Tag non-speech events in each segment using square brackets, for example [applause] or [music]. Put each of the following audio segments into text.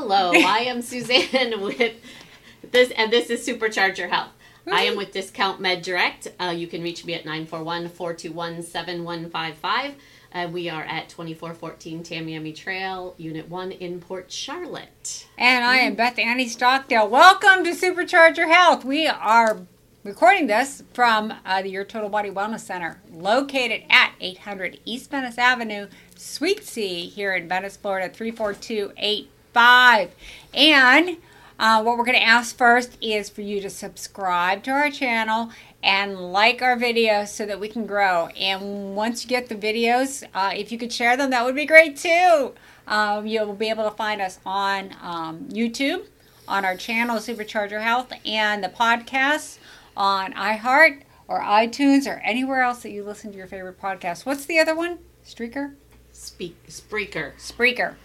Hello, [laughs] I am Suzanne with this, and this is Supercharge Your Health. I am with Discount Med Direct. Uh, you can reach me at 941 421 7155. Uh, we are at 2414 Tamiami Trail, Unit 1 in Port Charlotte. And I am Beth Annie Stockdale. Welcome to Supercharge Your Health. We are recording this from uh, the Your Total Body Wellness Center, located at 800 East Venice Avenue, Suite C, here in Venice, Florida, 34285. And uh, what we're going to ask first is for you to subscribe to our channel and like our videos so that we can grow. And once you get the videos, uh, if you could share them, that would be great too. Um, you'll be able to find us on um, YouTube, on our channel, Supercharge Your Health, and the podcast on iHeart or iTunes or anywhere else that you listen to your favorite podcast. What's the other one? Streaker? Speak, Spreaker. Spreaker.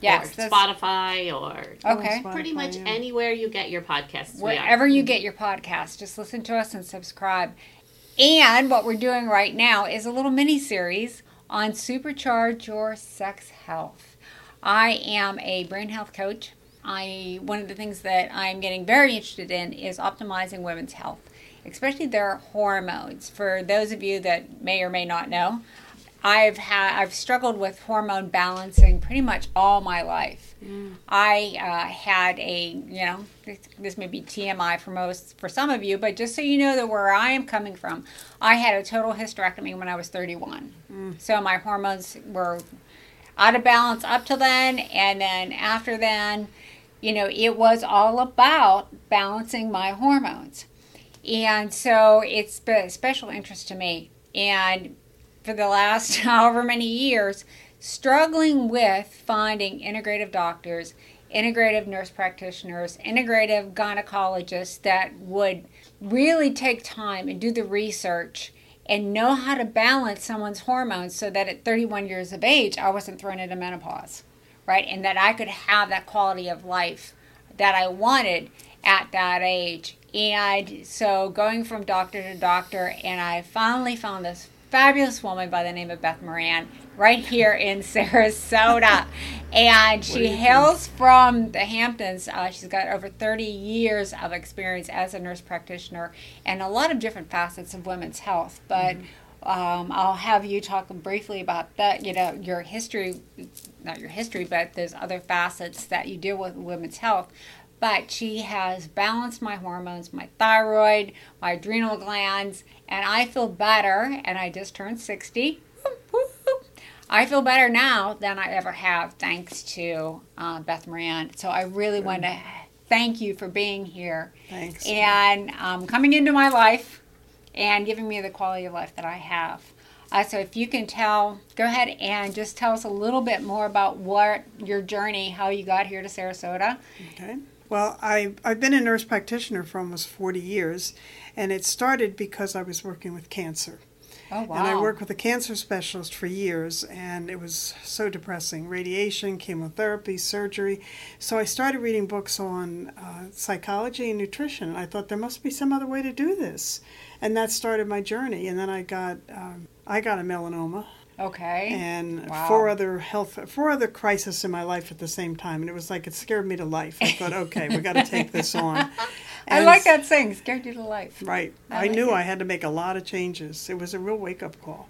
Yes. or Spotify or Okay. pretty much yeah. anywhere you get your podcasts. wherever you get your podcast. Just listen to us and subscribe. And what we're doing right now is a little mini series on supercharge your sex health. I am a brain health coach. I one of the things that I'm getting very interested in is optimizing women's health, especially their hormones. For those of you that may or may not know, I've had I've struggled with hormone balancing pretty much all my life. I uh, had a you know this, this may be TMI for most for some of you, but just so you know that where I am coming from, I had a total hysterectomy when I was 31. So my hormones were out of balance up to then, and then after then, you know, it was all about balancing my hormones. And so it's been a special interest to me. And for the last [laughs] however many years, struggling with finding integrative doctors, integrative nurse practitioners, integrative gynecologists that would really take time and do the research and know how to balance someone's hormones so that at 31 years of age, I wasn't thrown into menopause, right? And that I could have that quality of life that I wanted at that age. And so going from doctor to doctor, and I finally found this fabulous woman by the name of Beth Moran right here in [laughs] Sarasota. And she hails from the Hamptons. Uh, she's got over 30 years of experience as a nurse practitioner and a lot of different facets of women's health. But um, I'll have you talk briefly about that, you know, your history, not your history, but there's other facets that you deal with women's health. But she has balanced my hormones, my thyroid, my adrenal glands, and I feel better. And I just turned 60. I feel better now than I ever have, thanks to uh, Beth Moran. So I really want to thank you for being here Thanks. and um, coming into my life and giving me the quality of life that I have. Uh, so if you can tell, go ahead and just tell us a little bit more about what your journey, how you got here to Sarasota. Okay. Well, I, I've been a nurse practitioner for almost 40 years, and it started because I was working with cancer. Oh wow! And I worked with a cancer specialist for years, and it was so depressing radiation, chemotherapy, surgery. So I started reading books on uh, psychology and nutrition. I thought there must be some other way to do this. And that started my journey. And then I got, um, I got a melanoma Okay. and Wow. four other health four other crises in my life at the same time and it was like it scared me to life i thought okay we got to [laughs] take this on I like that saying, scared you to life. right I i, like knew it. i had to make a lot of changes it was a real wake-up call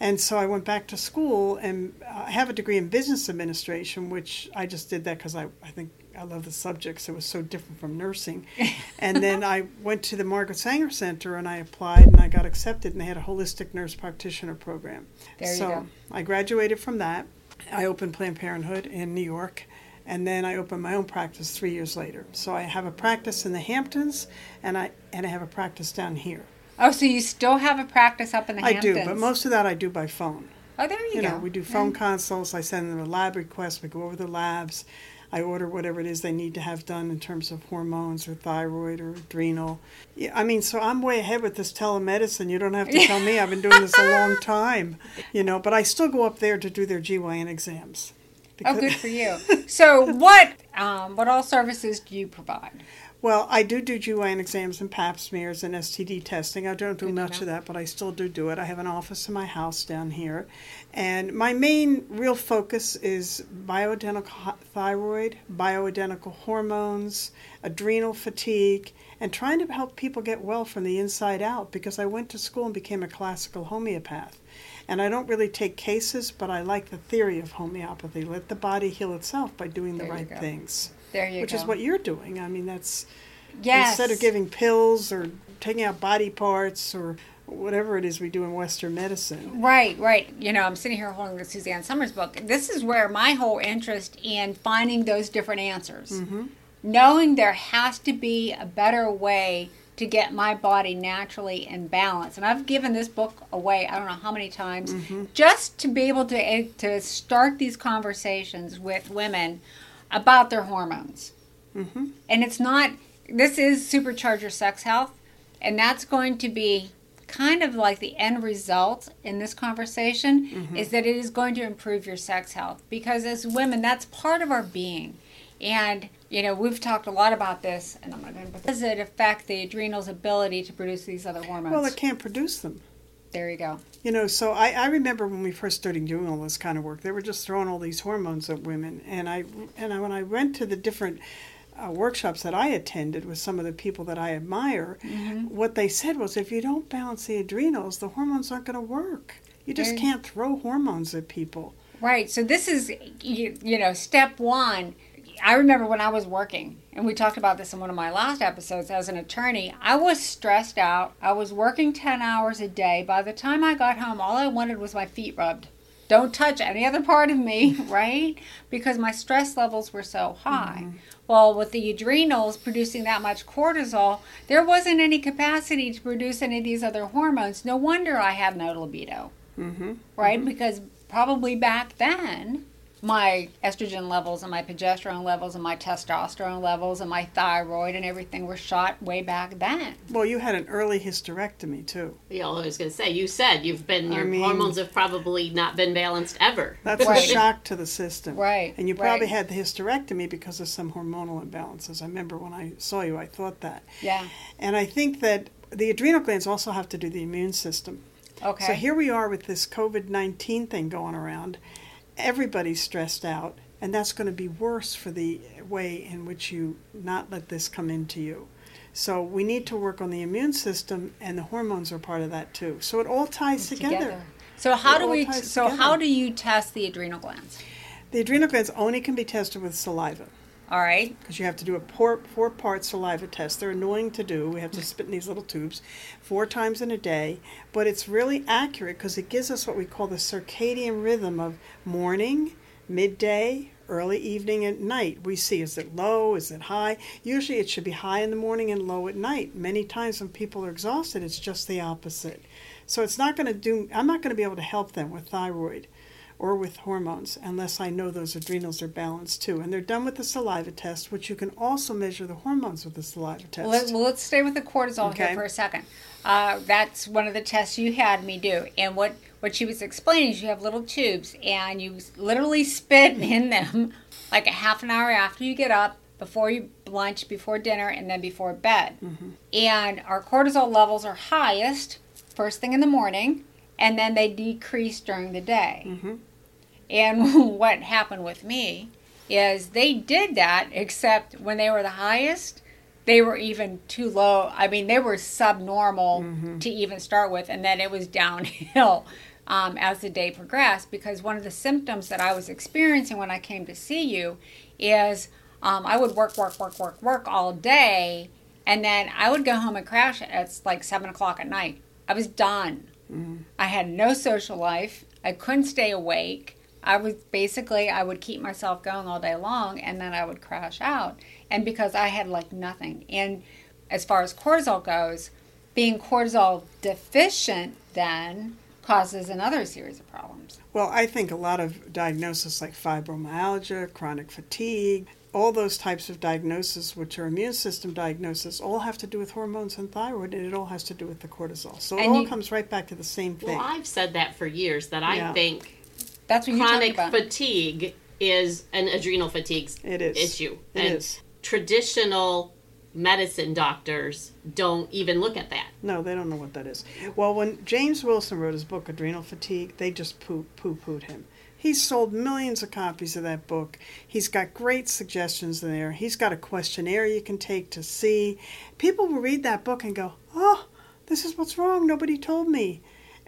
and so i went back to school and i have a degree in business administration which i just did that because I, I think i love the subjects it was so different from nursing [laughs] and then i went to the margaret sanger center and i applied and i got accepted and they had a holistic nurse practitioner program There you so go. I graduated from that. I opened Planned Parenthood in New York, and then I opened my own practice three years later. So I have a practice in the Hamptons, and I and I have a practice down here. Oh, so you still have a practice up in the I Hamptons? I do, but most of that I do by phone. Oh, there you, You go. know, we do phone consults. I send them a lab request. We go over the labs. I order whatever it is they need to have done in terms of hormones or thyroid or adrenal. Yeah, I mean, so I'm way ahead with this telemedicine. You don't have to tell me. I've been doing this a long [laughs] time, you know. But I still go up there to do their GYN exams. Oh, good for you. [laughs] So, what um, what all services do you provide? Well, I do do GYN exams and pap smears and STD testing. I don't do Good much of that, but I still do do it. I have an office in my house down here. And my main real focus is bioidentical thyroid, bioidentical hormones, adrenal fatigue, and trying to help people get well from the inside out because I went to school and became a classical homeopath. And I don't really take cases, but I like the theory of homeopathy. Let the body heal itself by doing the There you right things, There you which go. is what you're doing. I mean, that's yes. instead of giving pills or taking out body parts or whatever it is we do in Western medicine. Right, right. You know, I'm sitting here holding the Suzanne Somers book. This is where my whole interest in finding those different answers, Mm-hmm. knowing there has to be a better way to get my body naturally in balance. And I've given this book away, I don't know how many times, Mm-hmm. just to be able to eh, to start these conversations with women about their hormones. Mm-hmm. And it's not, this is supercharger sex health, and that's going to be kind of like the end result in this conversation Mm-hmm. is that it is going to improve your sex health because as women, that's part of our being. And, you know, we've talked a lot about this, and I'm not going to, does it affect the adrenal's ability to produce these other hormones? Well, it can't produce them. there you go. You know, so I, I remember when we first started doing all this kind of work, they were just throwing all these hormones at women. And I and I, when I went to the different uh, workshops that I attended with some of the people that I admire, what they said was, if you don't balance the adrenals, the hormones aren't going to work. You just can't throw hormones at people. Right. So this is, you, you know, step one. I remember when I was working, and we talked about this in one of my last episodes as an attorney. I was stressed out. I was working 10 hours a day. By the time I got home, all I wanted was my feet rubbed. Don't touch any other part of me, [laughs] right? Because my stress levels were so high. Well, with the adrenals producing that much cortisol, there wasn't any capacity to produce any of these other hormones. No wonder I had no libido Mm-hmm. right? Because probably back then, my estrogen levels and my progesterone levels and my testosterone levels and my thyroid and everything were shot way back then. Well, you had an early hysterectomy too. Yeah, I was going to say, you said you've been, I your mean- hormones have probably not been balanced ever. That's Right. a shock to the system. Right, And you probably right. had the hysterectomy because of some hormonal imbalances. I remember when I saw you, I thought that. Yeah. And I think that the adrenal glands also have to do the immune system. Okay. So here we are with this COVID 19 thing going around. Everybody's stressed out, and that's going to be worse for the way in which you not let this come into you. So we need to work on the immune system, and the hormones are part of that too. So it all ties together. So how It do we? So together. how do you test the adrenal glands? The adrenal glands only can be tested with saliva. All right. because you have to do a four, four part saliva test. They're annoying to do. We have to spit in these little tubes four times in a day, but it's really accurate because it gives us what we call the circadian rhythm of morning, midday, early evening, and night. We see is it low, is it high? Usually it should be high in the morning and low at night. Many times when people are exhausted, it's just the opposite. So it's not going to do, I'm not going to be able to help them with thyroid or with hormones unless I know those adrenals are balanced too. And they're done with the saliva test, which you can also measure the hormones with the saliva test. Let, well, let's stay with the cortisol Okay. here for a second. Uh, that's one of the tests you had me do, and what what she was explaining is you have little tubes, and you literally spit [laughs] in them like a half an hour after you get up, before you lunch, before dinner, and then before bed. And our cortisol levels are highest first thing in the morning, and then they decrease during the day. Mhm. And [laughs] what happened with me is they did that, except when they were the highest, they were even too low. I mean, they were subnormal to even start with, and then it was [laughs] downhill um, as the day progressed. Because one of the symptoms that I was experiencing when I came to see you is um, I would work, work, work, work, work all day, and then I would go home and crash at like seven o'clock at night. I was done. I had no social life. I couldn't stay awake. I was basically I would keep myself going all day long and then I would crash out. And because I had like nothing. And as far as cortisol goes, being cortisol deficient then causes another series of problems. Well, I think a lot of diagnoses like fibromyalgia, chronic fatigue, all those types of diagnoses, which are immune system diagnoses, all have to do with hormones and thyroid, and it all has to do with the cortisol. So it all you- comes right back to the same thing. Well, I've said that for years that I Yeah. think That's what you talked chronic about. fatigue is an adrenal fatigue It is. issue. It and is. traditional medicine doctors don't even look at that. No, they don't know what that is. Well, when James Wilson wrote his book, Adrenal Fatigue, they just poo pooed him. He's sold millions of copies of that book. He's got great suggestions in there. He's got a questionnaire you can take to see. People will read that book and go, oh, this is what's wrong. Nobody told me.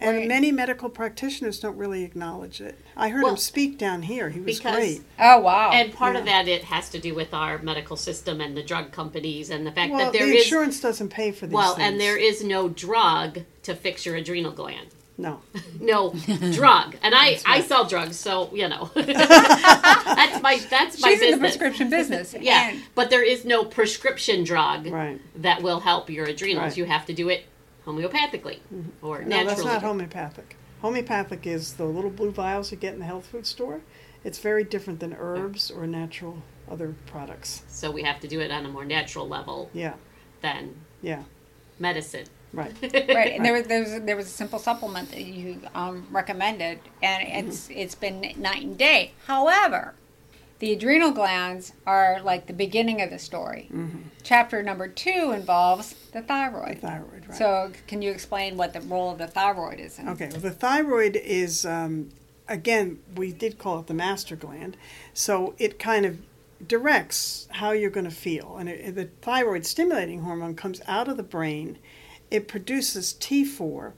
And Right. many medical practitioners don't really acknowledge it. I heard Well, him speak down here. He was because- great. Oh wow. And part of that it has to do with our medical system and the drug companies and the fact Well, that there the is insurance doesn't pay for these well, things. and there is no drug to fix your adrenal gland. No. [laughs] No drug, and I I sell drugs, so you know [laughs] that's my that's my She's in the business. prescription business. Yeah, And- but there is no prescription drug Right. that will help your adrenals. Right. You have to do it homeopathically or No, naturally. that's not homeopathic. Homeopathic is the little blue vials you get in the health food store. It's very different than herbs or natural other products. So we have to do it on a more natural level Yeah, than yeah, medicine. right. [laughs] right, and there was there was there was a simple supplement that you um, recommended, and Mm-hmm. it's it's been night and day. However, the adrenal glands are like the beginning of the story. Chapter number two involves the The thyroid. thyroid, right. So, can you explain what the role of the thyroid is? In Okay, well, the thyroid is, um, again, we did call it the master gland. So it kind of directs how you're going to feel. And it, the thyroid stimulating hormone comes out of the brain. It produces T4,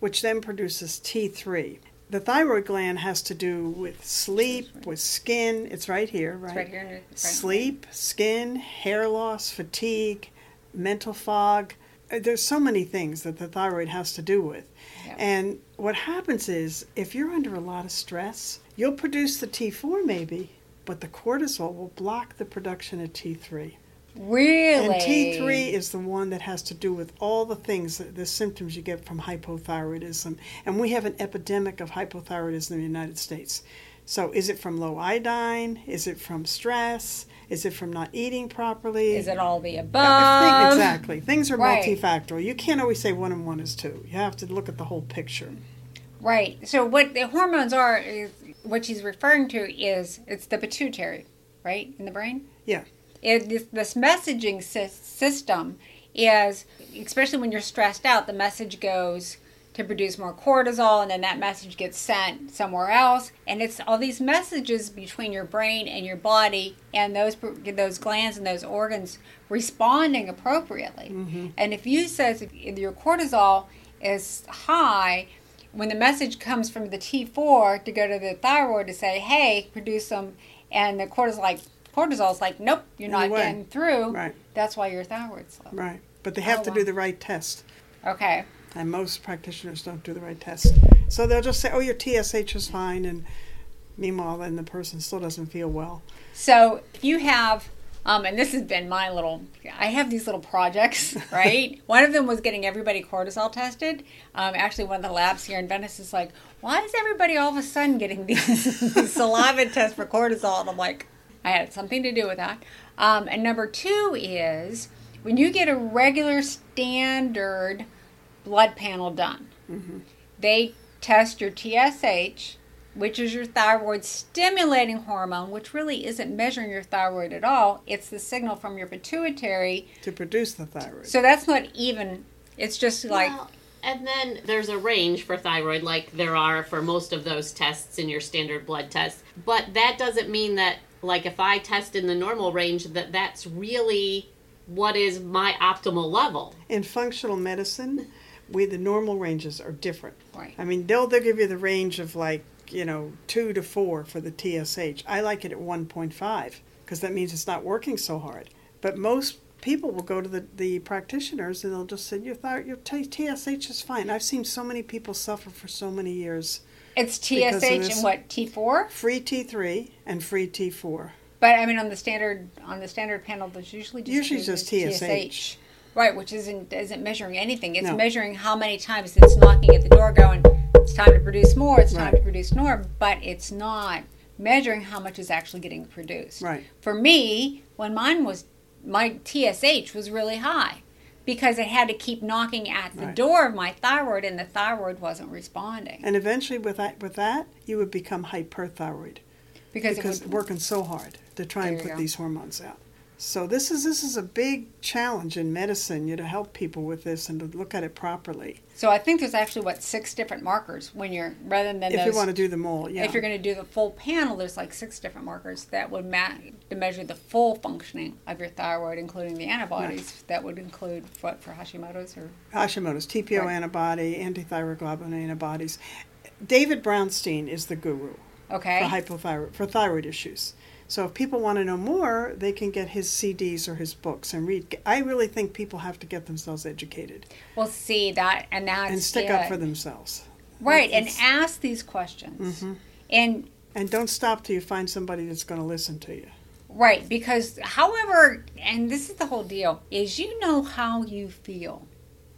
which then produces T3. The thyroid gland has to do with sleep, with skin. It's right here, right? Right here. right. Sleep, skin, hair loss, fatigue, mental fog. Uh, There's so many things that the thyroid has to do with. Yeah. And what happens is if you're under a lot of stress, you'll produce the T4 maybe, but the cortisol will block the production of T3. Really? And T3 is the one that has to do with all the things, the symptoms you get from hypothyroidism. And we have an epidemic of hypothyroidism in the United States. So is it from low iodine? Is it from stress? Is it from not eating properly? Is it all the Yeah, above? thi- exactly. Things are Right. multifactorial. You can't always say one and one is two. You have to look at the whole picture. Right. So what the hormones are is what she's referring to is it's the pituitary, right, in the brain. Yeah. It, this, this messaging sys- system is, especially when you're stressed out, the message goes to produce more cortisol, and then that message gets sent somewhere else, and it's all these messages between your brain and your body, and those those glands and those organs responding appropriately. Mm-hmm. And if you says if your cortisol is high, when the message comes from the T4 to go to the thyroid to say, "Hey, produce some," and the cortisol like cortisol's like, "Nope, you're not way. getting through." Right. That's why your thyroid's low. Right. But they have Oh, to wow. do the right test. Okay. And most practitioners don't do the right test. So they'll just say, oh, your TSH is fine. And meanwhile, then the person still doesn't feel well. So if you have, um, and this has been my little, I have these little projects, [laughs] right? one of them was getting everybody cortisol tested. Um, actually, one of the labs here in Venice is like, why is everybody all of a sudden getting these, these [laughs] saliva tests for cortisol? And I'm like, I had something to do with that. Um, and number two is when you get a regular standard blood panel done, they test your TSH, which is your thyroid stimulating hormone, which really isn't measuring your thyroid at all. It's the signal from your pituitary. to produce the thyroid. So that's not even, it's just like, Well, and then there's a range for thyroid, like there are for most of those tests in your standard blood test. But that doesn't mean that, like, if I test in the normal range, that that's really what is my optimal level. In functional medicine, we the normal ranges are different. Right. I mean, they'll they'll give you the range of like you know two to four for the TSH. I like it at one point five because that means it's not working so hard. But most people will go to the, the practitioners and they'll just say your thyroid, your T- TSH is fine. I've seen so many people suffer for so many years. it's TSH and what, T4? Free T3 and free T4. But I mean, on the standard on the standard panel, there's usually just Usually just TSH. right? Which isn't isn't measuring anything. It's No. measuring how many times it's knocking at the door, going, "It's time to produce more. It's time Right. to produce more." But it's not measuring how much is actually getting produced. Right. For me, when mine was my TSH was really high because it had to keep knocking at the Right. door of my thyroid, and the thyroid wasn't responding And eventually, with that, with that, you would become hyperthyroid because, because it would, working so hard to try and put go. these hormones out. So this is this is a big challenge in medicine, you know, to help people with this and to look at it properly. So I think there's actually what six different markers when you're rather than If those. you want to do them all, yeah. If you're going to do the full panel, there's like six different markers that would ma- to measure the full functioning of your thyroid, including the antibodies. That would include what for Hashimoto's or Hashimoto's, TPO Right. antibody, antithyroglobulin antibodies. David Brownstein is the guru okay. for hypothyroid for thyroid issues. So if people want to know more, they can get his CDs or his books and read. I really think people have to get themselves educated We'll see that, and that's and stick it. up for themselves. right, and ask these questions, Mhm. and And don't stop till you find somebody that's going to listen to you. right because, however, and this is the whole deal is you know how you feel.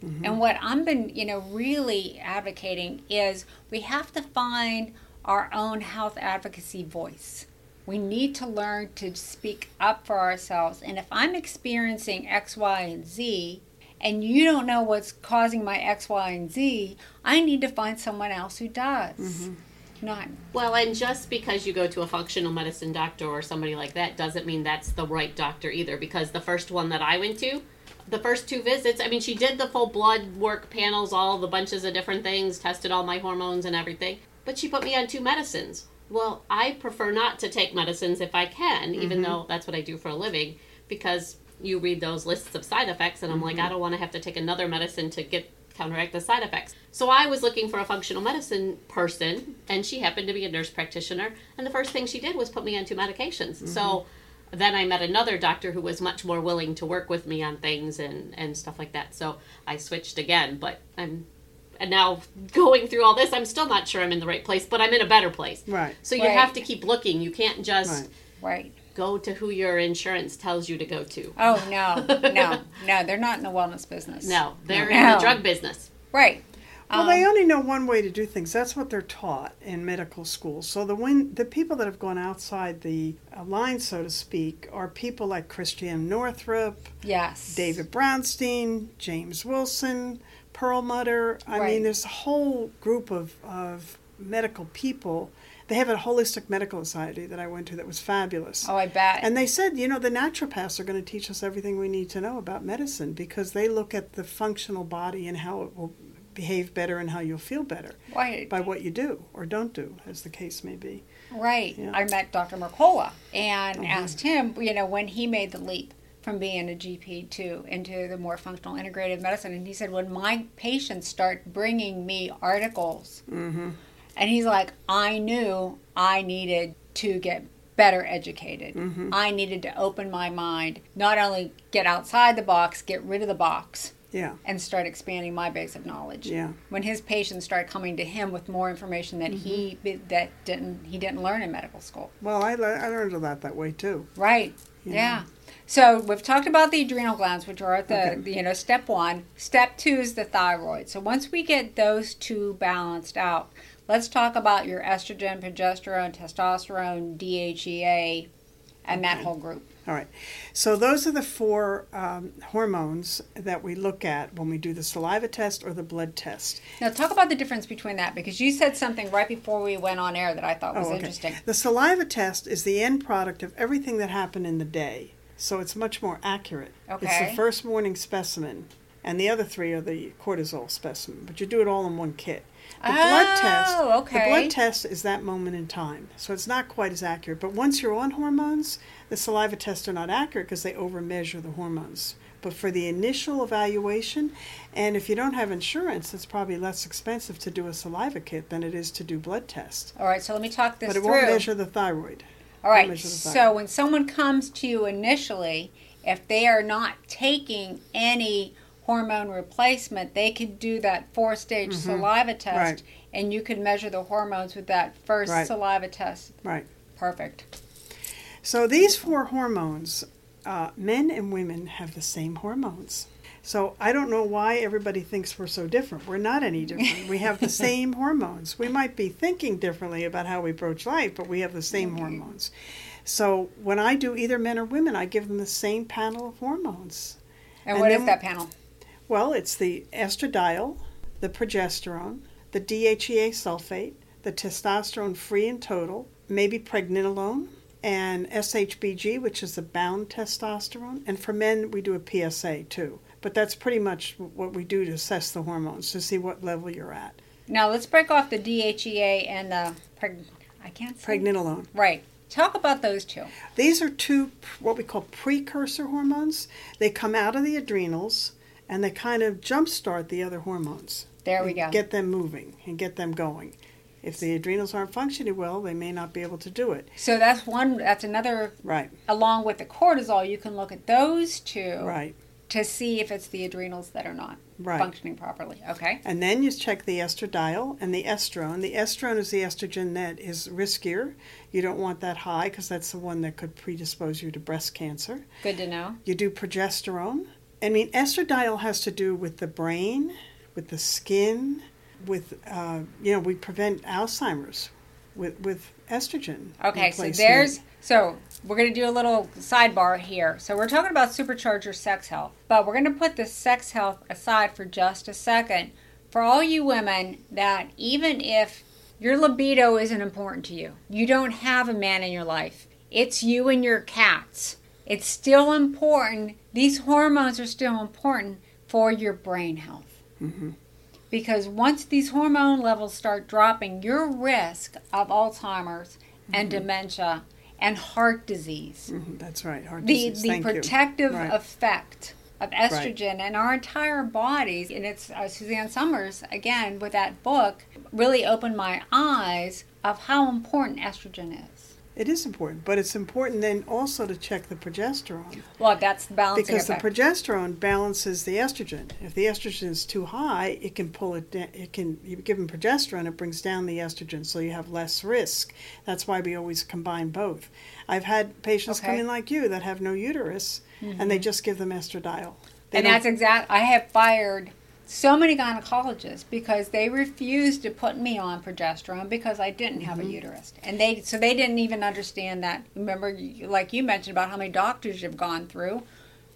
Mhm. And what I've been, you know, really advocating is we have to find our own health advocacy voice. We need to learn to speak up for ourselves. And if I'm experiencing X, Y, and Z, and you don't know what's causing my X, Y, and Z, I need to find someone else who does. Mm-hmm. Not Well, and just because you go to a functional medicine doctor or somebody like that doesn't mean that's the right doctor either. Because the first one that I went to, the first two visits, I mean, she did the full blood work panels, all the bunches of different things, tested all my hormones and everything, but she put me on two medicines. Well, I prefer not to take medicines if I can, even mm-hmm. though that's what I do for a living, because you read those lists of side effects, and I'm like, mm-hmm. I don't want to have to take another medicine to get counteract the side effects. So I was looking for a functional medicine person, and she happened to be a nurse practitioner. And the first thing she did was put me on two medications. Mm-hmm. So then I met another doctor who was much more willing to work with me on things and, and stuff like that. So I switched again, but I'm and now going through all this, I'm still not sure I'm in the right place, but I'm in a better place. Right. So you Right. have to keep looking. You can't just Right. right. go to who your insurance tells you to go to. Oh no, no, [laughs] no! They're not in the wellness business. No, they're No. in the drug business. right. Well, Um, they only know one way to do things. That's what they're taught in medical school. So the when the people that have gone outside the uh, line, so to speak, are people like Christiane Northrup, yes, David Brownstein, James Wilson, Perlmutter. I Right. mean, there's a whole group of, of medical people. They have a holistic medical society that I went to that was fabulous. Oh, I bet. And they said, you know, the naturopaths are going to teach us everything we need to know about medicine because they look at the functional body and how it will behave better and how you'll feel better right. by what you do or don't do, as the case may be. Right. Yeah. I met Dr. Mercola and Mhm. asked him, you know, when he made the leap from being a GP to into the more functional integrative medicine, and he said, when my patients start bringing me articles, Mm-hmm. and he's like, I knew I needed to get better educated. Mhm. I needed to open my mind, not only get outside the box, get rid of the box. Yeah, And start expanding my base of knowledge. yeah, When his patients started coming to him with more information that he that didn't he didn't learn in medical school. Well, I, I learned a lot that way too. Right. you Yeah. know. So we've talked about the adrenal glands, which are at the Okay. you know step one. Step two is the thyroid. So once we get those two balanced out, let's talk about your estrogen, progesterone, testosterone, DHEA, and that whole group. All right. So those are the four um, hormones that we look at when we do the saliva test or the blood test. Now talk about the difference between that because you said something right before we went on air that I thought was Oh, okay. interesting. The saliva test is the end product of everything that happened in the day, so it's much more accurate. Okay. It's the first morning specimen, and the other three are the cortisol specimen. But you do it all in one kit. The blood oh, test. Oh, The blood test is that moment in time, so it's not quite as accurate. But once you're on hormones, the saliva tests are not accurate because they overmeasure the hormones. But for the initial evaluation, and if you don't have insurance, it's probably less expensive to do a saliva kit than it is to do blood tests. All right, so let me talk this But it through. won't measure the thyroid. All right. So when someone comes to you initially, if they are not taking any hormone replacement, they could do that four stage saliva test Mm-hmm. Right. and you could measure the hormones with that first Right. saliva test. Right. Perfect. So these four hormones, uh, men and women have the same hormones. So I don't know why everybody thinks we're so different. We're not any different. We have the [laughs] same hormones. We might be thinking differently about how we approach life, but we have the same mm-hmm. hormones. So when I do either men or women, I give them the same panel of hormones. And, And what is then- that panel? Well, it's the estradiol, the progesterone, the DHEA sulfate, the testosterone free and total, maybe pregnenolone, and SHBG, which is the bound testosterone. And for men, we do a PSA too. But that's pretty much what we do to assess the hormones to see what level you're at. Now let's break off the DHEA and the preg- I can't say. Pregnenolone. Right. Talk about those two. These are two what we call precursor hormones. They come out of the adrenals and they kind of jumpstart the other hormones. There we go. Get them moving and get them going. If the adrenals aren't functioning well, they may not be able to do it. So that's one. That's another. Right, Along with the cortisol, you can look at those two right, to see if it's the adrenals that are not right. functioning properly. Okay. And then you check the estradiol and the estrone. The estrone is the estrogen that is riskier. You don't want that high because that's the one that could predispose you to breast cancer. Good to know. You do progesterone. I mean, estradiol has to do with the brain, with the skin, with, uh, you know, we prevent Alzheimer's with, with estrogen. Okay, so there's so we're going to do a little sidebar here. So we're talking about supercharger sex health, but we're going to put the sex health aside for just a second. For all you women that even if your libido isn't important to you, you don't have a man in your life, it's you and your cats. It's still important. These hormones are still important for your brain health. Mhm. Because once these hormone levels start dropping, your risk of Alzheimer's and dementia and heart disease, Mhm, that's right. Heart the, disease. the Thank protective Right. effect of estrogen and our entire bodies, and it's uh, Suzanne Somers again with that book really opened my eyes of how important estrogen is. It is important, but it's important then also to check the progesterone. Well, that's the balancing Because the progesterone balances the estrogen. If the estrogen is too high, it can pull it down. It can you give them progesterone, it brings down the estrogen, so you have less risk. That's why we always combine both. I've had patients come in like you that have no uterus, and they mm-hmm. just give them estradiol. They and that's exact. I have fired so many gynecologists because they refused to put me on progesterone because I didn't have Mm-hmm. a uterus, and they so they didn't even understand that. Remember, like you mentioned about how many doctors you've gone through,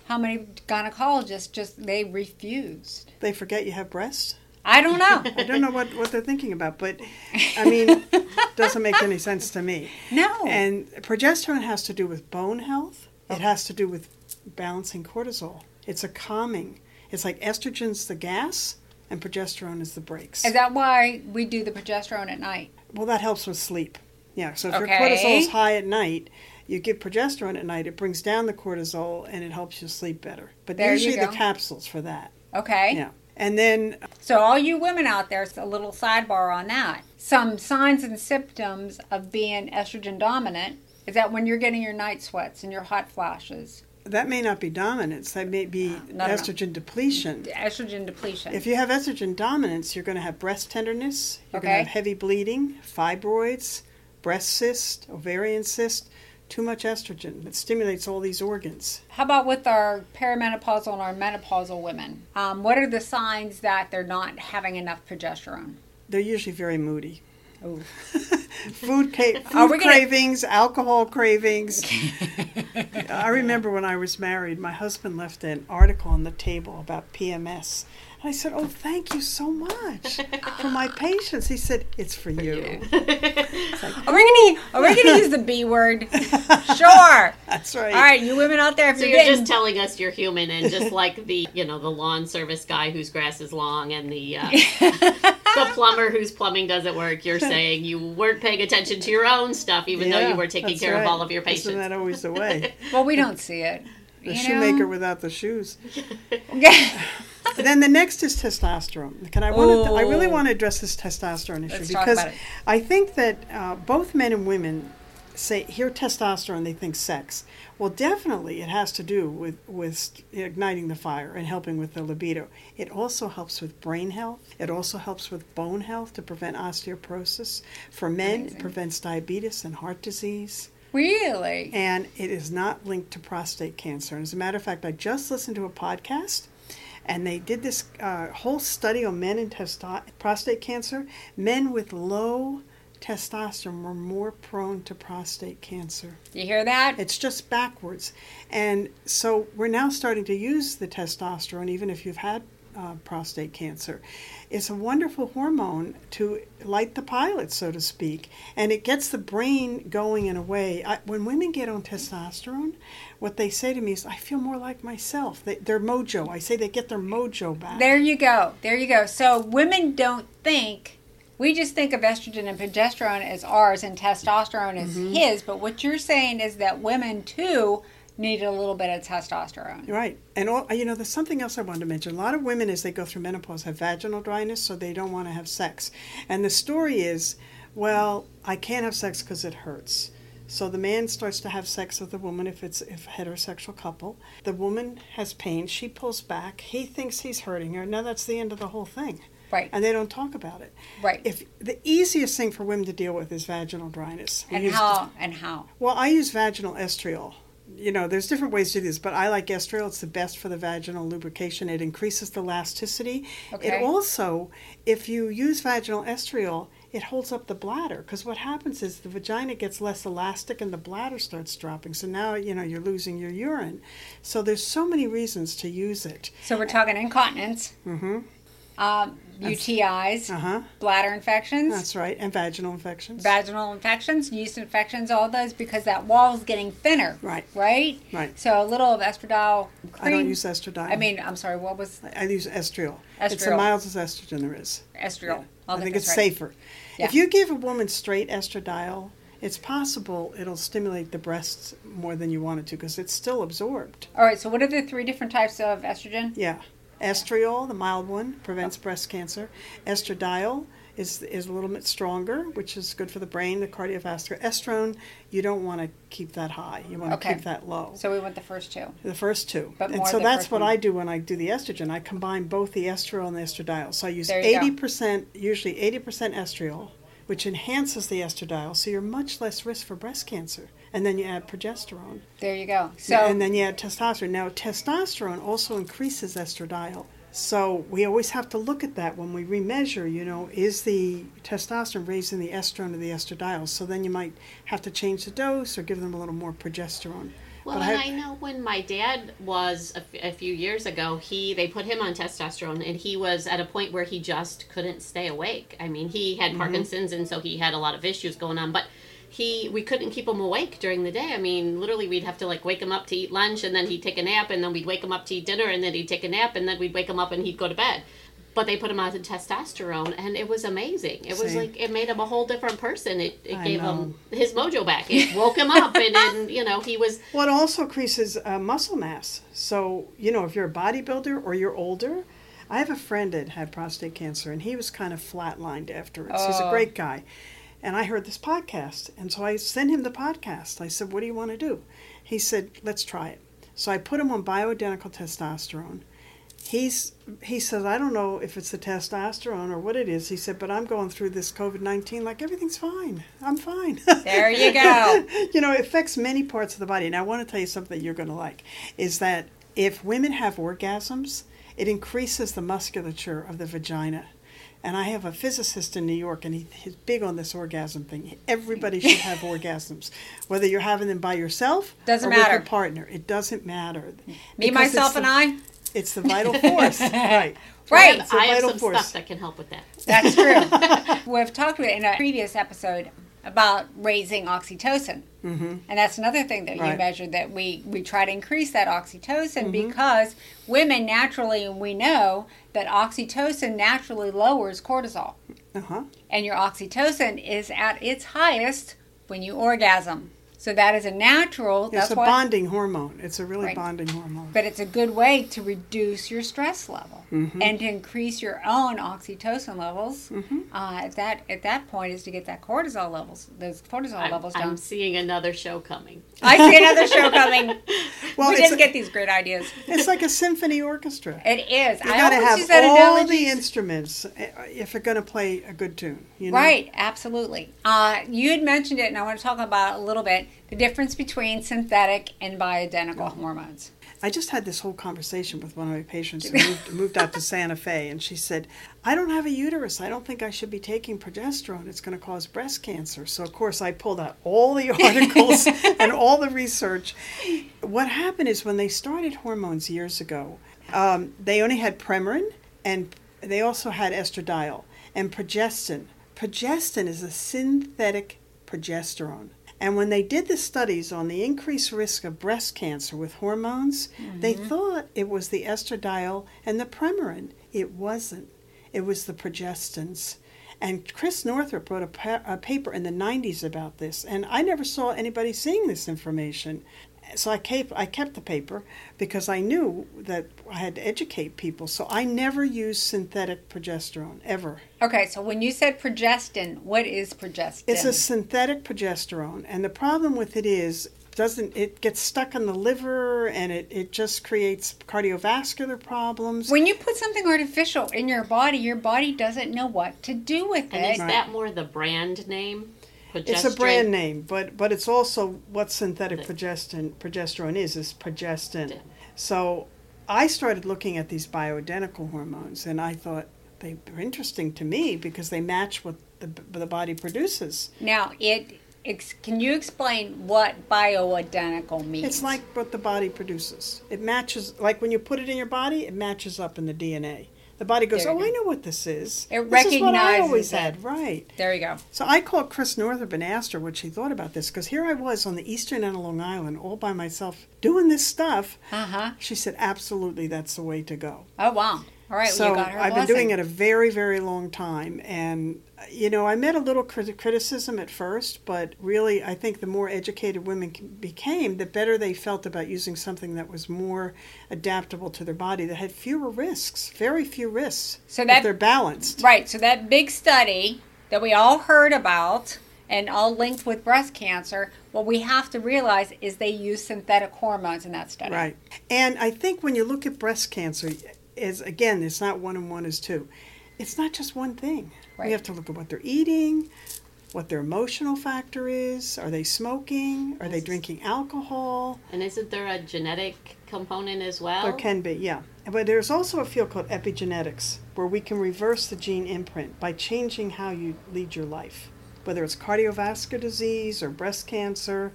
how many gynecologists just they refused. they forget you have breasts. I don't know. [laughs] I don't know what, what they're thinking about, but I mean, [laughs] doesn't make any sense to me. no. And progesterone has to do with bone health. It has to do with balancing cortisol. It's a calming. It's like estrogen's the gas and progesterone is the brakes. Is that why we do the progesterone at night? Well, that helps with sleep. Yeah, so if your Okay. cortisol's high at night, you give progesterone at night, it brings down the cortisol and it helps you sleep better. But There you usually the capsules for that. Okay. Yeah. And then So, all you women out there, it's a little sidebar on that. Some signs and symptoms of being estrogen dominant is that when you're getting your night sweats and your hot flashes, that may not be dominance, that may be no, no. estrogen depletion. estrogen depletion. If you have estrogen dominance, you're going to have breast tenderness, you're going to have heavy bleeding, fibroids, breast cyst, ovarian cyst, too much estrogen. It stimulates all these organs. How about with our perimenopausal and our menopausal women? Um, what are the signs that they're not having enough progesterone? They're usually very moody. Oh. [laughs] food, ca- food we gonna- cravings, alcohol cravings. [laughs] I remember when I was married, my husband left an article on the table about PMS. And I said, Oh, thank you so much for my [laughs] patience." He said, It's for you. Are we gonna are we gonna use the B word? [laughs] Sure. That's right. All right, you women out there, if So you're, you're getting just telling us you're human, and just [laughs] like the you know the lawn service guy whose grass is long, and the uh, the plumber whose plumbing doesn't work, you're saying you weren't paying attention to your own stuff, even though you were taking care right. of all of your patients. Isn't patients. that always the way? well, we don't see it. The you shoemaker know? without the shoes. Yeah. [laughs] [laughs] then the next is testosterone. Can I want to, I really Oh. want to address this testosterone issue Let's because. I think that uh, both men and women say hear testosterone, they think sex. Well, definitely it has to do with with igniting the fire and helping with the libido. It also helps with brain health. It also helps with bone health to prevent osteoporosis. For men, Amazing. it prevents diabetes and heart disease Really? and it is not linked to prostate cancer. And as a matter of fact, I just listened to a podcast, and they did this uh, whole study on men and testo- prostate cancer. Men with low testosterone were more prone to prostate cancer. You hear that? It's just backwards. And so we're now starting to use the testosterone, even if you've had uh, prostate cancer. It's a wonderful hormone to light the pilot, so to speak, and it gets the brain going in a way. I, when women get on testosterone, what they say to me is, "I feel more like myself." They, their mojo. I say they get their mojo back. There you go. There you go. So women don't think we just think of estrogen and progesterone as ours and testosterone as Mm-hmm. his, but what you're saying is that women too need a little bit of testosterone. Right. And, all, you know, there's something else I wanted to mention. A lot of women, as they go through menopause, have vaginal dryness, so they don't want to have sex. And the story is, well, I can't have sex because it hurts. So the man starts to have sex with the woman if it's if a heterosexual couple. The woman has pain. She pulls back. He thinks he's hurting her. Now that's the end of the whole thing. Right. And they don't talk about it. Right. If the easiest thing for women to deal with is vaginal dryness. We and use- how and how. well, I use vaginal estriol. You know, there's different ways to do this, but I like estriol. It's the best for the vaginal lubrication. It increases the elasticity. Okay. It also, if you use vaginal estriol, it holds up the bladder because what happens is the vagina gets less elastic and the bladder starts dropping. So now, you know, you're losing your urine. So there's so many reasons to use it. So we're talking incontinence, Mm-hmm. Um, UTIs, Uh huh. bladder infections, That's right. And vaginal infections. vaginal infections, yeast infections, all those because that wall is getting thinner. Right. Right? Right. So a little of estradiol cream. I don't use estradiol. I mean, I'm sorry, what was I I use estriol. estriol. It's the mildest estrogen there is. estriol? I I'll think it's right. safer. Yeah. If you give a woman straight estradiol, it's possible it'll stimulate the breasts more than you want it to because it's still absorbed. All right, so what are the three different types of estrogen? Yeah. Estriol, the mild one, prevents breast cancer. Estradiol is is a little bit stronger, which is good for the brain, the cardiovascular. Estrone, you don't want to keep that high. You want to Okay. keep that low. So we want the first two. The first two. But and more so that's what one. I do when I do the estrogen. I combine both the estriol and the estradiol. So I use There you go. 80%, usually 80% estriol, which enhances the estradiol. So you're much less risk for breast cancer. And then you add progesterone. There you go. So and then you add testosterone. Now, testosterone also increases estradiol. So we always have to look at that when we remeasure, you know, is the testosterone raising the estrone or the estradiol? So then you might have to change the dose or give them a little more progesterone. Well, But and I- I know when my dad was a, f- a few years ago, he they put him on testosterone, and he was at a point where he just couldn't stay awake. I mean, he Mm-hmm. had Parkinson's, and so he had a lot of issues going on, but. He, we couldn't keep him awake during the day. I mean, literally, we'd have to like wake him up to eat lunch, and then he'd take a nap, and then we'd wake him up to eat dinner, and then he'd take a nap, and then we'd wake him up, and he'd go to bed. But they put him on testosterone, and it was amazing. It was like it made him a whole different person. It, it I gave know. him his mojo back. It woke him up, and then [laughs] you know he was Well, it also increases uh, muscle mass. So, you know, if you're a bodybuilder or you're older, I have a friend that had prostate cancer and he was kind of flatlined afterwards. He's a Oh. great guy. And I heard this podcast. And so I sent him the podcast. I said, What do you want to do? He said, Let's try it. So I put him on bioidentical testosterone. He's he says, I don't know if it's the testosterone or what it is. He said, but I'm going through this COVID nineteen like everything's fine. I'm fine. There you go. [laughs] you know, it affects many parts of the body. And I want to tell you something that you're going to like is that if women have orgasms, it increases the musculature of the vagina. And I have a physicist in New York, and he, he's big on this orgasm thing. Everybody should have [laughs] orgasms, whether you're having them by yourself Doesn't or matter. with your partner. It doesn't matter. Me, Because myself, it's and I. It's the vital force, [laughs] right? Right. It's a I have vital some force. stuff that can help with that. That's true. [laughs] We've talked about in a previous episode about raising oxytocin. hmm And that's another thing that you Right. measured that we, we try to increase that oxytocin because women naturally, and we know that oxytocin naturally lowers cortisol. Uh huh. And your oxytocin is at its highest when you orgasm. So that is a natural. It's that's a why, bonding hormone. It's a really Right. bonding hormone. But it's a good way to reduce your stress level Mhm. and to increase your own oxytocin levels. Mhm. Uh, at that at that point is to get that cortisol levels, those cortisol I'm, levels down. I'm seeing another show coming. I see another show [laughs] coming. Well, we just a- get these great ideas. It's like a symphony orchestra. It is. You I got to always have use that all the instruments eh, if you're going to play a good tune. You know? Right, absolutely. Uh, you had mentioned it, and I want to talk about it a little bit the difference between synthetic and bioidentical hormones. I just had this whole conversation with one of my patients who moved, moved out to [laughs] Santa Fe, and she said, "I don't have a uterus. I don't think I should be taking progesterone. It's going to cause breast cancer." So of course I pulled out all the [laughs] articles and all the research. What happened is when they started hormones years ago, um, they only had Premarin, and they also had estradiol and progestin. Progestin is a synthetic progesterone. And when they did the studies on the increased risk of breast cancer with hormones, they mm-hmm. thought it was the estradiol and the Premarin. It wasn't. It was the progestins. And Chris Northrup wrote a, pa- a paper in the 90s about this, and I never saw anybody seeing this information. So I kept, I kept the paper because I knew that I had to educate people. So I never used synthetic progesterone, ever. Okay, so when you said progestin, what is progestin? It's a synthetic progesterone, and the problem with it is doesn't it gets stuck in the liver and it, it just creates cardiovascular problems. when you put something artificial in your body, your body doesn't know what to do with And it. is that more the brand name? It's a brand name, but but it's also what synthetic progestin progesterone is is progestin. So I started looking at these bioidentical hormones, and I thought they were interesting to me because they match what the the body produces. Now, it ex, can you explain what bioidentical means? It's like what the body produces. It matches, like when you put it in your body, it matches up in the DNA. The body goes, "Oh, go. I know what this is. It this is what I recognizes always it. had." Right. there you go. So I called Chris Northrup and asked her what she thought about this because here I was on the eastern end of Long Island all by myself doing this stuff. Uh huh. She said, "Absolutely, that's the way to go." Oh wow. All right. so well, you got her I've been doing it a very, very long time, and you know, I met a little crit- criticism at first, but really, I think the more educated women became, the better they felt about using something that was more adaptable to their body, that had fewer risks, very few risks, So if that- they're balanced. Right. So that big study that we all heard about and all linked with breast cancer, what we have to realize is they use synthetic hormones in that study. Right. And I think when you look at breast cancer, is again, it's not one and one is two. It's not just one thing. Right. We have to look at what they're eating, what their emotional factor is. Are they smoking? Are they drinking alcohol? And isn't there a genetic component as well? There can be, yeah. But there's also a field called epigenetics where we can reverse the gene imprint by changing how you lead your life. Whether it's cardiovascular disease or breast cancer,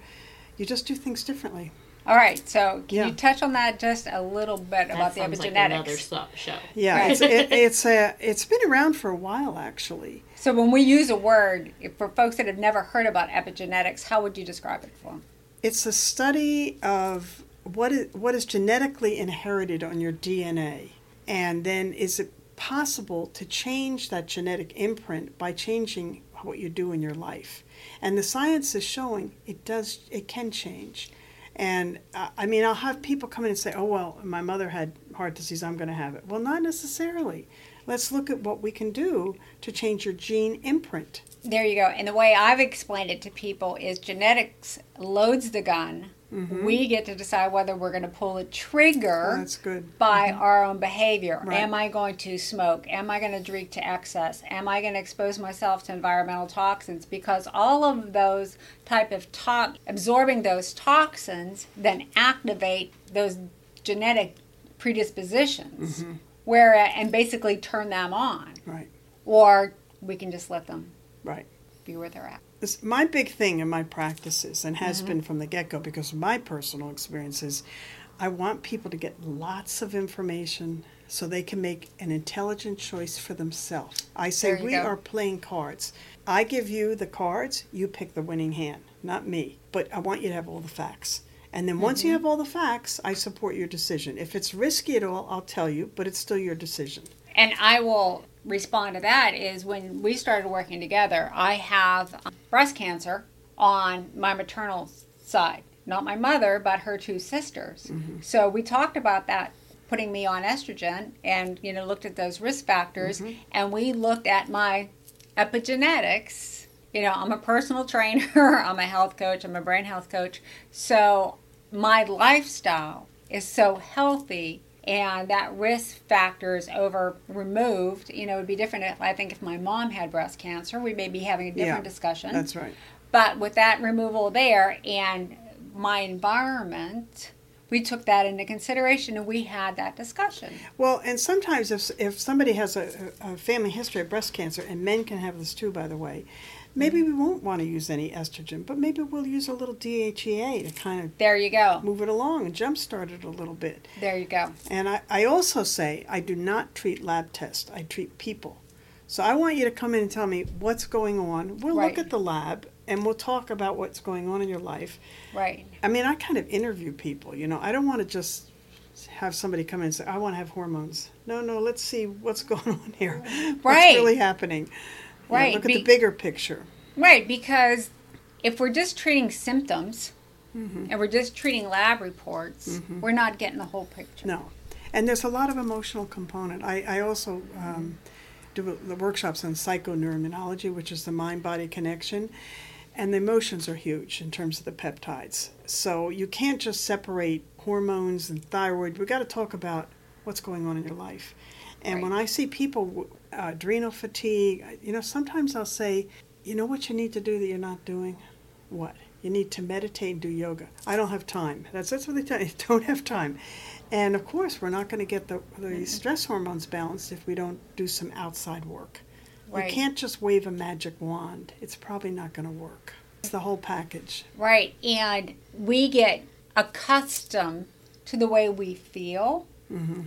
you just do things differently. All right. So can Yeah. you touch on that just a little bit that about the sounds epigenetics? like another so- show. Yeah, Right. it's, it, [laughs] it's a, it's been around for a while actually. So when we use a word for folks that have never heard about epigenetics, how would you describe it for them? It's a study of what is, what is genetically inherited on your DNA, and then is it possible to change that genetic imprint by changing what you do in your life? And the science is showing it does, it can change. And uh, I mean, I'll have people come in and say, "Oh well, my mother had heart disease. I'm going to have it." Well, not necessarily. Let's look at what we can do to change your gene imprint. There you go. And the way I've explained it to people is genetics loads the gun. Mm-hmm. We get to decide whether we're going to pull a trigger. That's good. by our own behavior. Right. Am I going to smoke? Am I going to drink to excess? Am I going to expose myself to environmental toxins? Because all of those type of to- absorbing those toxins then activate those genetic predispositions, Mm-hmm. where and basically turn them on, Right, or we can just let them right. be where they're at. This, my big thing in my practices, and has been from the get go because of my personal experiences, I want people to get lots of information so they can make an intelligent choice for themselves. I say we go. are playing cards. I give you the cards, you pick the winning hand, not me. But I want you to have all the facts. And then once Mm-hmm. you have all the facts, I support your decision. If it's risky at all, I'll tell you, but it's still your decision. and I will respond to that is when we started working together, I have um, breast cancer on my maternal side. Not my mother, but her two sisters. So we talked about that putting me on estrogen and you know looked at those risk factors and we looked at my epigenetics. You know, I'm a personal [laughs] trainer, I'm a health coach, I'm a brain health coach. So my lifestyle is so healthy and that risk factor is over removed. You know, it would be different if I think if my mom had breast cancer, we may be having a different Yeah, discussion. That's right. But with that removal there and my environment, we took that into consideration and we had that discussion. Well, and sometimes if, if somebody has a, a family history of breast cancer, and men can have this too, by the way, Maybe we won't want to use any estrogen, but maybe we'll use a little DHEA to kind of There you go. move it along and jumpstart it a little bit. There you go. And I, I also say I do not treat lab tests, I treat people. So I want you to come in and tell me what's going on. We'll Right. look at the lab and we'll talk about what's going on in your life. Right. I mean, I kind of interview people, you know. I don't want to just have somebody come in and say, I want to have hormones. No, no, let's see what's [laughs] going on here. What's Right. really happening. You know, Right, look be- at the bigger picture. Right, because if we're just treating symptoms Mm-hmm. and we're just treating lab reports, we're not getting the whole picture. No. And there's a lot of emotional component. I, I also um, do the workshops on psychoneuroimmunology, which is the mind body connection. And the emotions are huge in terms of the peptides. So you can't just separate hormones and thyroid. We've got to talk about what's going on in your life. And when I see people, uh, adrenal fatigue, you know, sometimes I'll say, you know what you need to do that you're not doing? What? You need to meditate and do yoga. I don't have time. That's that's what they tell you. [laughs] Don't have time. And of course, we're not going to get the, the stress hormones balanced if we don't do some outside work. Right. You can't just wave a magic wand. It's probably not going to work. It's the whole package. Right, and we get accustomed to the way we feel, Mm-hmm.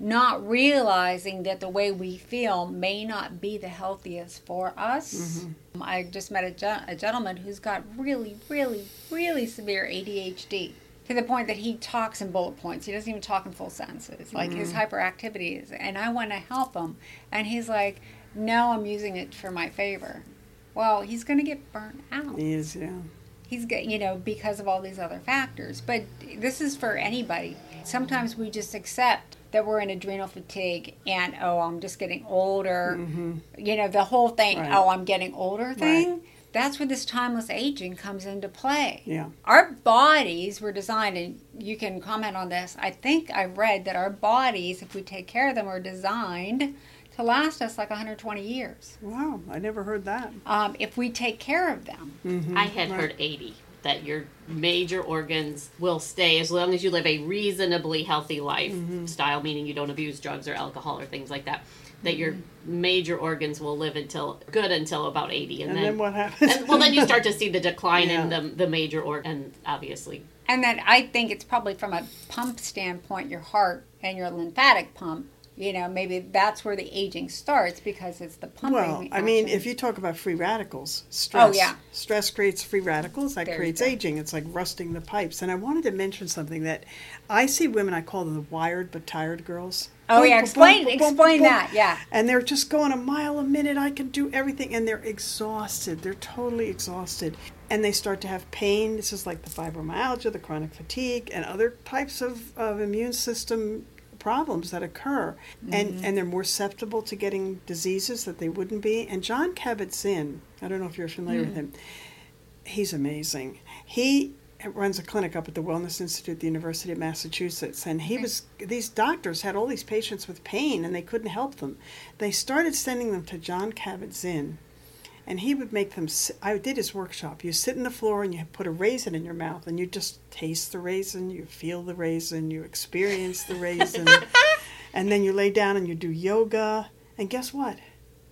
not realizing that the way we feel may not be the healthiest for us. Mm-hmm. I just met a, gen- a gentleman who's got really, really, really severe ADHD to the point that he talks in bullet points. He doesn't even talk in full sentences. Like his Mm-hmm. hyperactivity is, and I want to help him, and he's like, "No, I'm using it for my favor." Well, he's going to get burnt out He is, yeah. he's you know because of all these other factors but this is for anybody sometimes we just accept that we're in adrenal fatigue and oh i'm just getting older. You know the whole thing Right. oh i'm getting older thing that's where this timeless aging comes into play. Yeah. our bodies were designed and you can comment on this i think i read that our bodies if we take care of them are designed to last us like 120 years. Wow, I never heard that. um, if we take care of them. I had heard 80 that your major organs will stay as long as you live a reasonably healthy lifestyle, mm-hmm. meaning you don't abuse drugs or alcohol or things like that. That your mm-hmm. major organs will live until good until about 80, and, And then, then what happens? and, well, then you start to see the [laughs] decline in the the major organ, and obviously And then I think it's probably from a pump standpoint, your heart and your lymphatic pump. You know, maybe that's where the aging starts because it's the pumping. Well, I mean, if you talk about free radicals, stress, Oh, yeah. stress creates free radicals. That There creates aging. It's like rusting the pipes. And I wanted to mention something that I see women. I call them the wired but tired girls. oh Boom, yeah, explain boom, boom, explain that. Yeah, And they're just going a mile a minute. I can do everything, and they're exhausted. They're totally exhausted, and they start to have pain. This is like the fibromyalgia, the chronic fatigue, and other types of, of immune system problems that occur and mm-hmm. and they're more susceptible to getting diseases that they wouldn't be. And Jon Kabat-Zinn i don't know if you're familiar with mm. him he's amazing. He runs a clinic up at the wellness institute at the university of massachusetts and he was these doctors had all these patients with pain and they couldn't help them. They started sending them to Jon Kabat-Zinn and he would make them i did his workshop. You sit in the floor and you put a raisin in your mouth and you just taste the raisin you feel the raisin you experience the raisin. [laughs] And then you lay down and you do yoga. And guess what?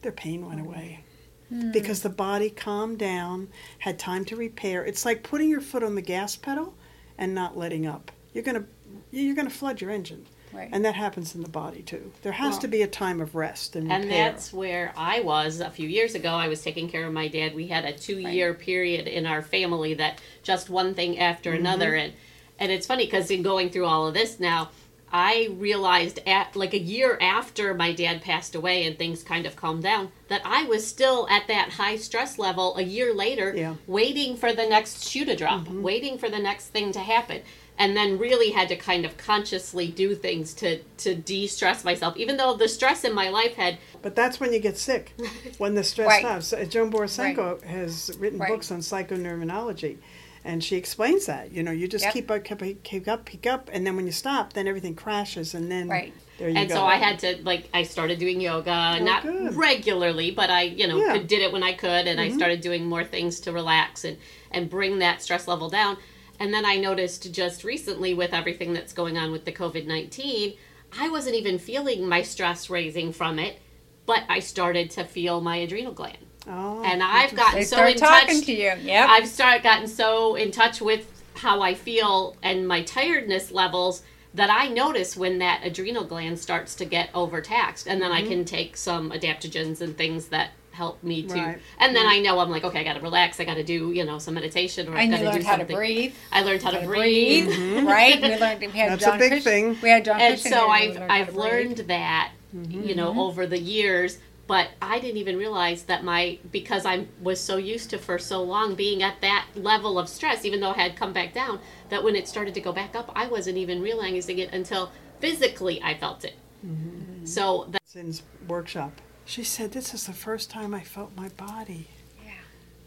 Their pain went away. Hmm. Because the body calmed down had time to repair. It's like putting your foot on the gas pedal and not letting up. You're going to you're going to flood your engine right. and that happens in the body too there has Well- to be a time of rest and repair And that's where I was a few years ago. I was taking care of my dad. We had a two year period in our family that just one thing after mm-hmm. another. And and it's funny because in going through all of this now, I realized at like a year after my dad passed away and things kind of calmed down that I was still at that high stress level a year later, Yeah. waiting for the next shoe to drop, mm-hmm. waiting for the next thing to happen. And then really had to kind of consciously do things to to de-stress myself, even though the stress in my life had But that's when you get sick, [laughs] when the stress Right. stops. Joan Borysenko has written Right. books on psychoneuroimmunology, and she explains that. You know, you just Yep. keep up, keep, up- keep up, keep up, and then when you stop, then everything crashes, and then Right. there you and go. so I had to like I started doing yoga, not good. regularly, but I you know Yeah. Mm-hmm. could, did it when I could, and I started doing more things to relax and and bring that stress level down. And then I noticed just recently with everything that's going on with the COVID nineteen, I wasn't even feeling my stress raising from it, but I started to feel my adrenal gland. Oh, and I've gotten so start in touch. to you. Yep. I've started gotten so in touch with how I feel and my tiredness levels that I notice when that adrenal gland starts to get overtaxed, and then I mm-hmm. can take some adaptogens and things that help me to. Right. And then I know I'm like, okay, I got to relax. I got to do you know some meditation, or I and got you to do something. I learned how to breathe. I learned how to How to breathe. breathe, mm-hmm. right? We learned. We had That's a big Cush- thing. We had John and Cushing so here, I've learned I've breathe. learned that you know mm-hmm. over the years but I didn't even realize that my because I was so used to for so long being at that level of stress even though I had come back down that when it started to go back up I wasn't even realizing it until physically I felt it mm-hmm. so that Zinn's workshop. She said, This is the first time I felt my body. Yeah.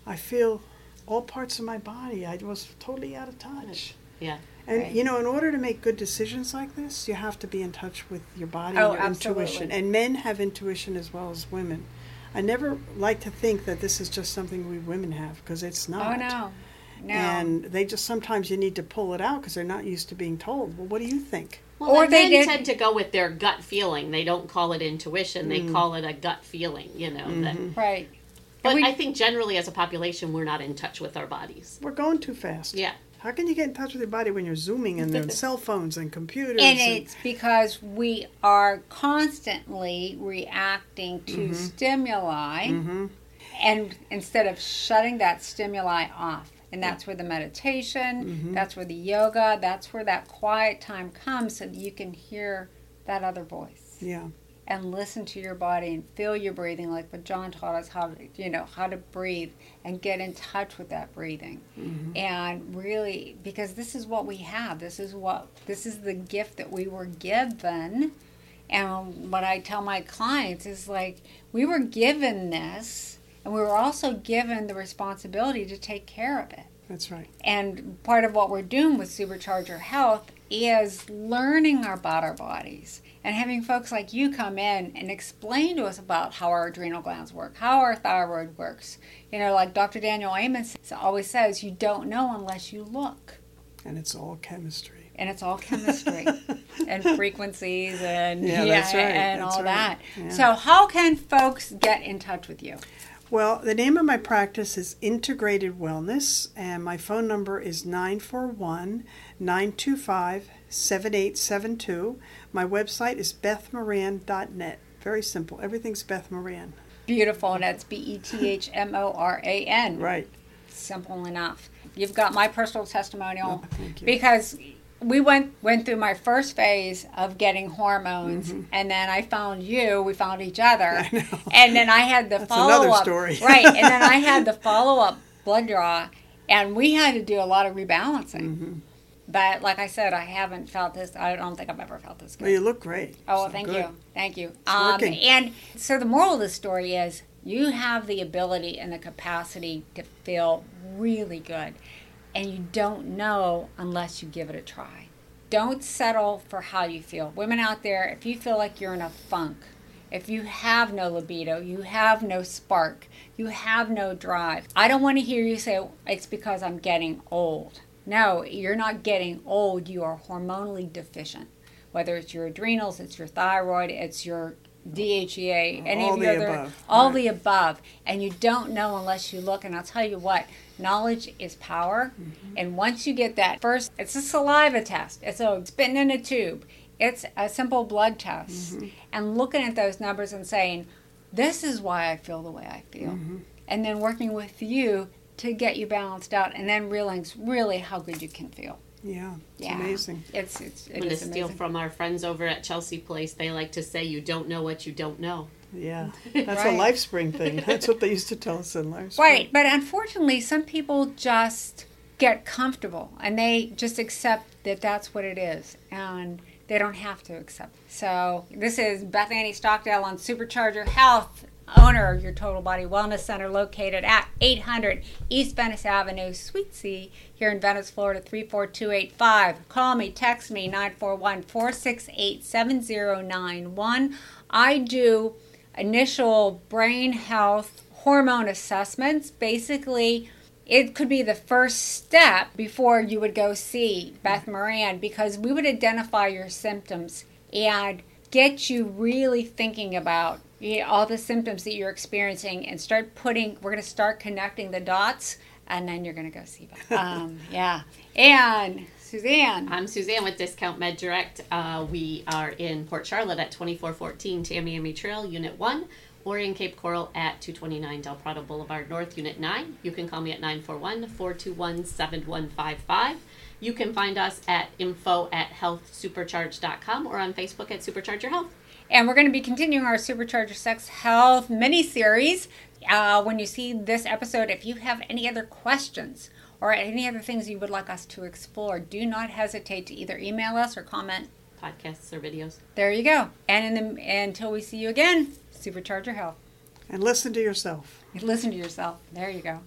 I feel all parts of my body. I was totally out of touch. yeah And Right. you know, in order to make good decisions like this, you have to be in touch with your body Oh, and your absolutely. intuition. And men have intuition as well as women. I never like to think that this is just something we women have because it's oh, not. Oh no, no. And they just sometimes you need to pull it out because they're not used to being told. Well, what do you think? Well, Or they men did- tend to go with their gut feeling they don't call it intuition they Mm. call it a gut feeling you know that right. but we- I think generally as a population we're not in touch with our bodies We're going too fast. yeah How can you get in touch with your body when you're zooming and there are [laughs] cell phones and computers? And it's because we are constantly reacting to Mm-hmm. stimuli, and instead of shutting that stimuli off. And that's where the meditation, Mm-hmm. that's where the yoga, that's where that quiet time comes so that you can hear that other voice. Yeah. and listen to your body and feel your breathing like what John taught us how to you know how to breathe and get in touch with that breathing. And really because this is what we have this is what this is the gift that we were given. And what I tell my clients is like we were given this and we were also given the responsibility to take care of it That's right. and part of what we're doing with Supercharge Your Health is learning about our bodies and having folks like you come in and explain to us about how our adrenal glands work, how our thyroid works. You know, like Dr. Daniel Amen always says, you don't know unless you look. And it's all chemistry. And it's all chemistry [laughs] and frequencies and Yeah, that's right, and that's all right, that. yeah. So, how can folks get in touch with you? Well, the name of my practice is Integrated Wellness, and my phone number is 941 925 7872. My website is bethmoran.net. Very simple. Everything's Beth Moran. Beautiful, and that's B E T H M O R A N. Right. simple enough. You've got my personal testimonial Oh, thank you. because we went went through my first phase of getting hormones, and then I found you. We found each other, [laughs] Mm-hmm. And then I had the [laughs] That's follow another up. story. right, and then I had [laughs] the follow up blood draw, and we had to do a lot of rebalancing. Mm-hmm. But like I said, I haven't felt this. I don't think I've ever felt this good. Well, you look great. Oh, well, So thank good. you. Thank you. Um, and so the moral of the story is you have the ability and the capacity to feel really good. And you don't know unless you give it a try. Don't settle for how you feel. Women out there, if you feel like you're in a funk, if you have no libido, you have no spark, you have no drive, I don't want to hear you say it's because I'm getting old. No, you're not getting old. You are hormonally deficient. Whether it's your adrenals, it's your thyroid, it's your DHEA, any All of the other, above, all right. the above. And you don't know unless you look. And I'll tell you what, knowledge is power. Mm-hmm. And once you get that first, it's a saliva test. It's a spitting in a tube. It's a simple blood test. Mm-hmm. And looking at those numbers and saying, this is why I feel the way I feel. Mm-hmm. And then working with you to get you balanced out and then realizing really how good you can feel. Yeah, it's Yeah. amazing. It's, it's, I'm going to steal from our friends over at Chelsea Place. They like to say, "You don't know what you don't know." Yeah, [laughs] that's Right. a life spring thing. [laughs] That's what they used to tell us in life Right, but unfortunately, some people just get comfortable and they just accept that that's what it is, and they don't have to accept. It. So this is Beth Annie Stockdale on Supercharge Your Health, owner of your Total Body Wellness Center, located at 800 East Venice Avenue, Suite C, here in Venice, Florida 34285. Call me, text me 941 468 7091. I do initial brain health hormone assessments. Basically, it could be the first step before you would go see Beth Moran because we would identify your symptoms and get you really thinking about all the symptoms that you're experiencing and start putting, we're going to start connecting the dots and then you're going to go see Beth. [laughs] Um, yeah. And Suzanne. I'm Suzanne with Discount Med Direct. Uh, we are in Port Charlotte at 2414 Tamiami Trail, Unit 1, or in Cape Coral at 229 Del Prado Boulevard North, Unit 9. You can call me at 941 421 7155. You can find us at info at healthsupercharge.com or on Facebook at Supercharge Your Health. And we're going to be continuing our Supercharge Your Sex Health mini series. Uh, when you see this episode, if you have any other questions or any other things you would like us to explore, do not hesitate to either email us or comment. Podcasts or videos. There you go. And in the, until we see you again, Supercharge Your Health. And listen to yourself. Listen to yourself. There you go.